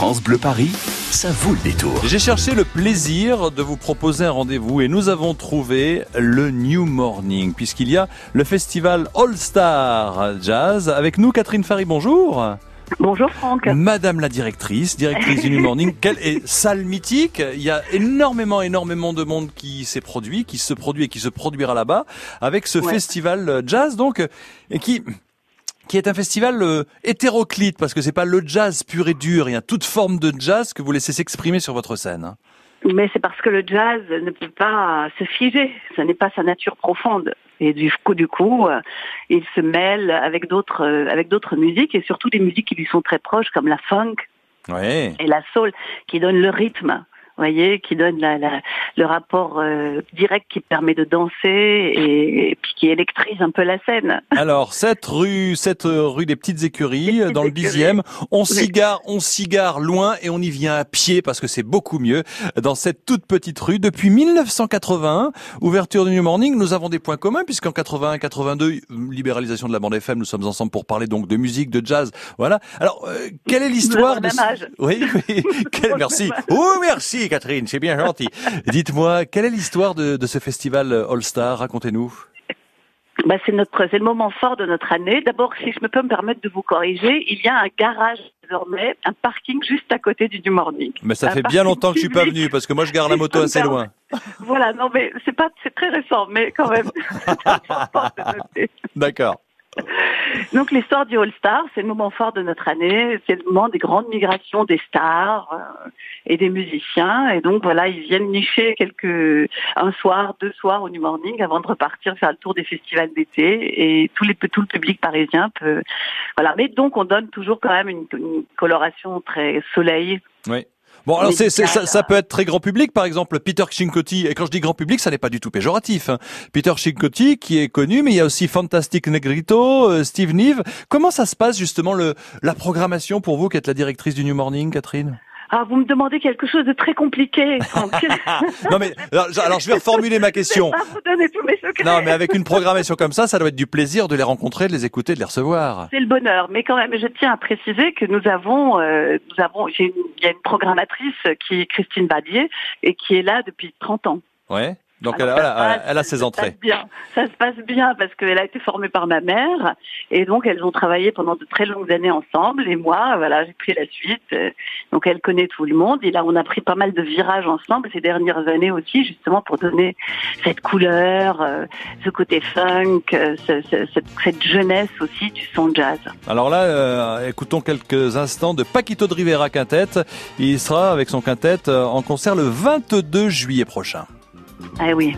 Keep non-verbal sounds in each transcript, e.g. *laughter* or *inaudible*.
France Bleu Paris, ça vaut le détour. J'ai cherché le plaisir de vous proposer un rendez-vous et nous avons trouvé le New Morning puisqu'il y a le festival All Star Jazz. Avec nous, Catherine Fary, bonjour. Bonjour Franck. Madame la directrice, directrice du New Morning, *laughs* quelle est salle mythique? Il y a énormément, énormément de monde qui s'est produit, qui se produit et qui se produira là-bas avec ce Ouais. festival jazz donc et qui qui est un festival euh, hétéroclite parce que c'est pas le jazz pur et dur, il y a toute forme de jazz que vous laissez s'exprimer sur votre scène. hein. Mais c'est parce que le jazz ne peut pas se figer. Ce n'est pas sa nature profonde. Et du coup, du coup, euh, il se mêle avec d'autres, euh, avec d'autres musiques et surtout des musiques qui lui sont très proches comme la funk et la soul qui donnent le rythme. Voyez, qui donne la, la- le rapport euh, direct qui permet de danser et, et puis qui électrise un peu la scène. *laughs* Alors, cette rue, cette euh, rue des Petites Écuries, Petites dans le Écuries. dixième, on s'y gare, on s'y gare loin et on y vient à pied parce que c'est beaucoup mieux. Dans cette toute petite rue, depuis 1981, ouverture du New Morning, nous avons des points communs puisqu'en 81-82, libéralisation de la bande FM, nous sommes ensemble pour parler donc de musique, de jazz, voilà. Alors, euh, quelle est l'histoire de... le. Oui, oui. *laughs* Quel- merci. Oh, merci Catherine, c'est bien gentil. Dites-moi, quelle est l'histoire de, de ce festival euh, All Star? Racontez-nous. Bah, c'est notre, c'est le moment fort de notre année. D'abord, si je me peux me permettre de vous corriger, il y a un garage désormais, un parking juste à côté du New Morning. Mais ça Un fait bien longtemps que je suis pas venu parce que moi je gare la moto assez loin. Voilà, non mais c'est pas, c'est très récent, mais quand même. *laughs* *laughs* D'accord. *laughs* Donc l'histoire du All Star, c'est le moment fort de notre année. C'est le moment des grandes migrations des stars euh, et des musiciens. Et donc voilà, ils viennent nicher quelques un soir, deux soirs au New Morning avant de repartir faire le tour des festivals d'été. Et tout, les, tout le public parisien peut. Voilà. Mais donc on donne toujours quand même une, une coloration très soleil. Oui. Bon, alors c'est, c'est- ça, peut être très grand public, par exemple Peter Cincotti. Et quand je dis grand public, ça n'est pas du tout péjoratif. hein. Peter Cincotti, qui est connu, mais il y a aussi Fantastic Negrito, euh, Steve Nive. Comment ça se passe justement le la programmation pour vous, qui êtes la directrice du New Morning, Catherine? Ah, vous me demandez quelque chose de très compliqué. *laughs* Non mais alors, je- alors je vais reformuler ma question. Vous donnez tous mes secrets. Non, mais avec une programmation comme ça, ça doit être du plaisir de les rencontrer, de les écouter, de les recevoir. C'est le bonheur, mais quand même, je tiens à préciser que nous avons, euh, nous avons, il y a une programmatrice qui est Christine Badier et qui est là depuis 30 ans. Ouais. Donc Alors, elle, passe- elle a ses ça se entrées. passe bien, ça se passe bien parce qu'elle a été formée par ma mère et donc elles ont travaillé pendant de très longues années ensemble et moi, voilà, j'ai pris la suite. Donc elle connaît tout le monde et là on a pris pas mal de virages ensemble ces dernières années aussi justement pour donner cette couleur, euh, ce côté funk, euh, ce- ce- cette, cette jeunesse aussi du son jazz. Alors là, euh, écoutons quelques instants de Paquito de Rivera Quintet. Il sera avec son quintet en concert le 22 juillet prochain. Ah oui.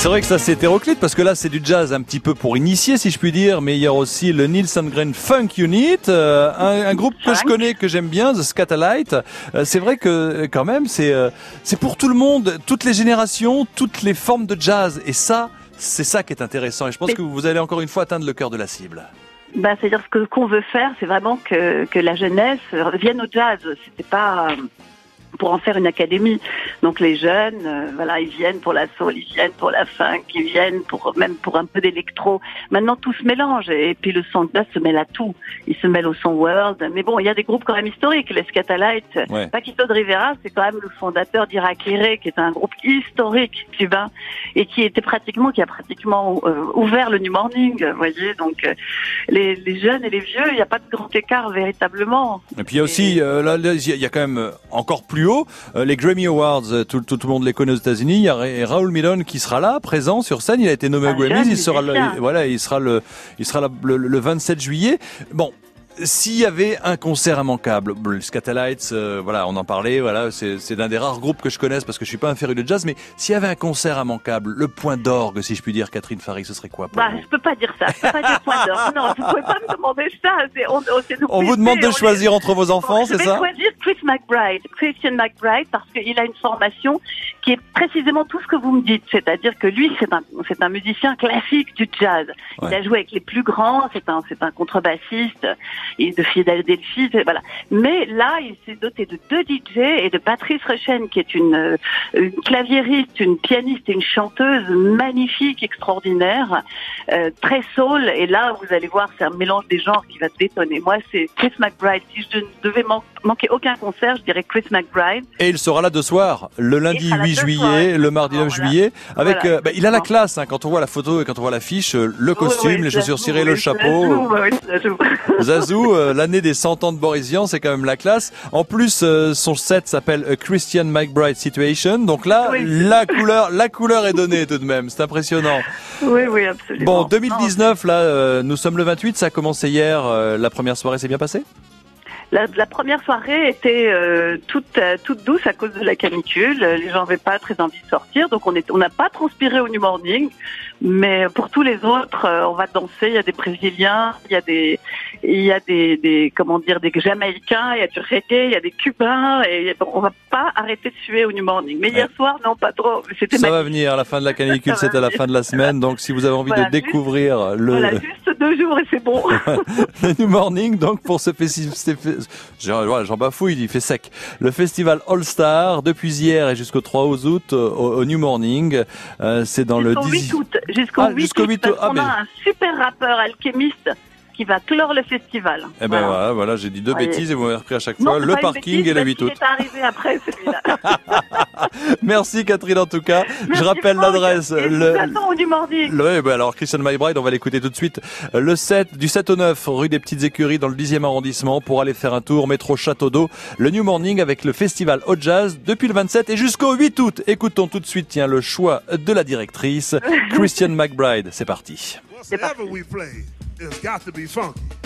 C'est vrai que ça c'est hétéroclite parce que là c'est du jazz un petit peu pour initier si je puis dire, mais il y a aussi le Neil Sandgren Funk Unit, euh, un, un groupe que je connais que j'aime bien, The Scatterlight. Euh, c'est vrai que euh, quand même c'est euh, c'est pour tout le monde, toutes les générations, toutes les formes de jazz et ça c'est ça qui est intéressant et je pense que vous allez encore une fois atteindre le cœur de la cible. Ben, c'est-à-dire ce que qu'on veut faire, c'est vraiment que, que la jeunesse vienne au jazz. C'était pas pour en faire une académie. Donc les jeunes, euh, voilà, ils viennent pour la soul, ils viennent pour la funk, ils viennent pour même pour un peu d'électro. Maintenant tout se mélange et puis le son jazz se mêle à tout. Il se mêle au son world. Mais bon, il y a des groupes quand même historiques. Les Scatalites, Ouais. Paquito de Rivera, c'est quand même le fondateur d'Irakere, qui est un groupe historique cubain et qui était pratiquement, qui a pratiquement euh, ouvert le New Morning. Vous voyez, donc euh, les, les jeunes et les vieux, il n'y a pas de grand écart véritablement. Et puis il y a aussi, là, il y a quand même encore plus haut, euh, les Grammy Awards, euh, tout, tout, tout le monde les connaît aux États-Unis. Il y a Ra- Raoul Milon qui sera là, présent sur scène. Il a été nommé Un aux Grammys. Il sera, le, voilà, il sera le, il sera là le, le 27 juillet. Bon. S'il y avait un concert immanquable, les Scatalites, euh, voilà, on en parlait, voilà, c'est l'un des rares groupes que je connaisse parce que je suis pas un féru de jazz, mais s'il y avait un concert immanquable, le point d'orgue, si je puis dire, Catherine Farry, ce serait quoi pour Bah, vous je peux pas dire ça. Je peux pas dire point d'or. Non, vous pouvez pas me demander ça. On, vous demande de choisir entre vos enfants, Bon, c'est Je ça? vais choisir Chris McBride, Christian McBride, parce qu'il a une formation qui est précisément tout ce que vous me dites, c'est-à-dire que lui, c'est un, c'est un musicien classique du jazz. Il a joué avec les plus grands, c'est un, c'est un contrebassiste, et de Philadelphie, voilà. Mais là, il s'est doté de deux DJ et de Patrice Rechen, qui est une, une claviériste, une pianiste et une chanteuse magnifique, extraordinaire, euh, très soul. Et là, vous allez voir, c'est un mélange des genres qui va détonner. Moi, c'est Chris McBride. Si je ne devais manquer aucun concert, je dirais Chris McBride. Et il sera là de soir, le lundi 8 juillet, le mardi 9 juillet. Avec, euh, bah, il a la classe hein, quand on voit la photo et quand on voit l'affiche, euh, le costume, les chaussures cirées, le chapeau. *laughs* Zazou, euh, l'année des 100 ans de Borisian, c'est quand même la classe. En plus, son set s'appelle Christian McBride Situation. Donc là, la couleur, la couleur est donnée tout de même. C'est impressionnant. Oui, oui, absolument. Bon, 2019, là, nous sommes le 28, ça a commencé hier. la première soirée s'est bien passée? La, la, première soirée était euh, toute euh, toute douce à cause de la canicule. Les gens n'avaient pas très envie de sortir, donc on est on n'a pas transpiré au New Morning. Mais pour tous les autres, euh, on va danser. Il y a des Brésiliens, il y a des il y a des, des comment dire des Jamaïcains, il y a du reggae, il y a des Cubains et on va pas arrêter de suer au New Morning. Mais hier soir, non pas trop. C'était ça va venir. La fin de la canicule, c'est à la fin de la semaine. Donc si vous avez envie de découvrir le voilà, juste deux jours et c'est bon. *laughs* le New Morning, donc pour ce festival Jean bafouille, il fait sec. Le festival All Star depuis hier et jusqu'au 3 août euh, au, New Morning. Euh, c'est dans le 8 août. Jusqu'au 8 août. Ah, on a un super rappeur alchimiste qui va clore le festival. Eh ben voilà, voilà, j'ai dit deux bêtises et vous m'avez repris à chaque fois le parking et le 8 août. est arrivé après celui-là. *laughs* Merci Catherine en tout cas. je rappelle l'adresse. Le... Du mardi. Oui, ben alors Christian MyBride, on va l'écouter tout de suite. Le 7 du 7 au 9 rue des Petites Écuries dans le 10e arrondissement pour aller faire un tour métro Château d'Eau. Le New Morning avec le festival Hot Jazz depuis le 27 et jusqu'au 8 août. Écoutons tout de suite tiens le choix de la directrice *laughs* Christian McBride. C'est parti. C'est parti. It's got to be funky.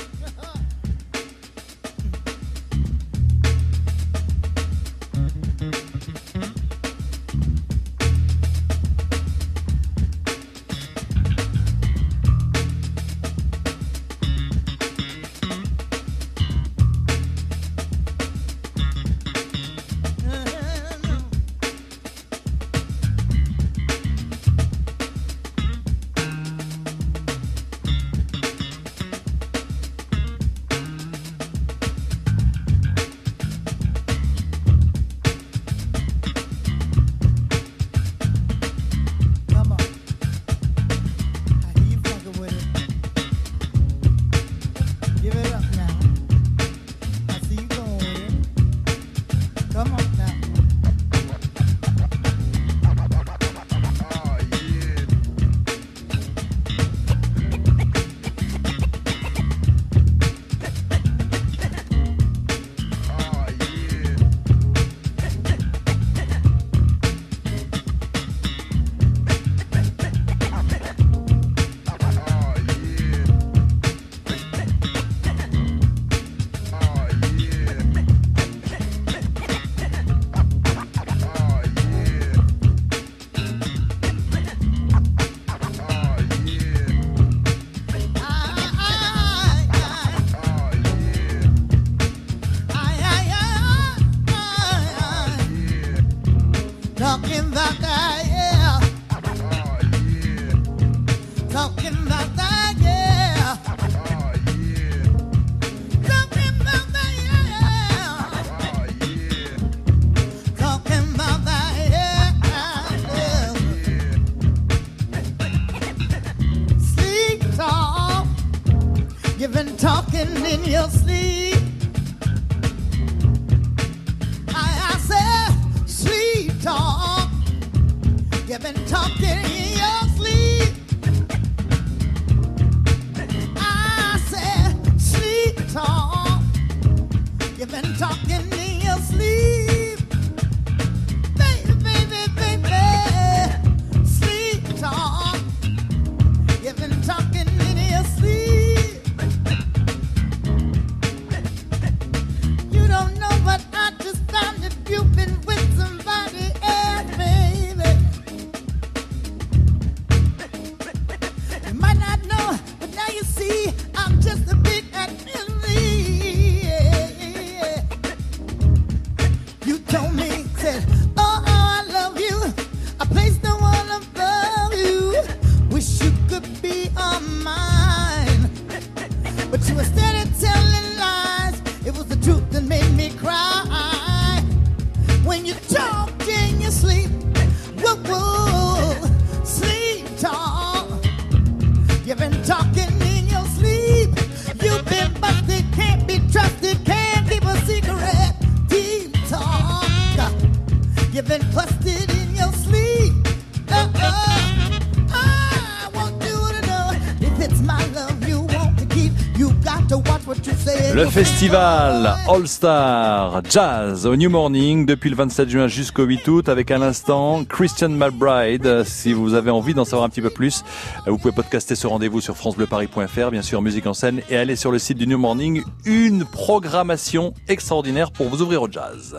talking told me, said, Le festival All Star Jazz au New Morning depuis le 27 juin jusqu'au 8 août avec à l'instant Christian McBride. Si vous avez envie d'en savoir un petit peu plus, vous pouvez podcaster ce rendez-vous sur francebleuparis.fr, bien sûr musique en scène et aller sur le site du New Morning, une programmation extraordinaire pour vous ouvrir au jazz.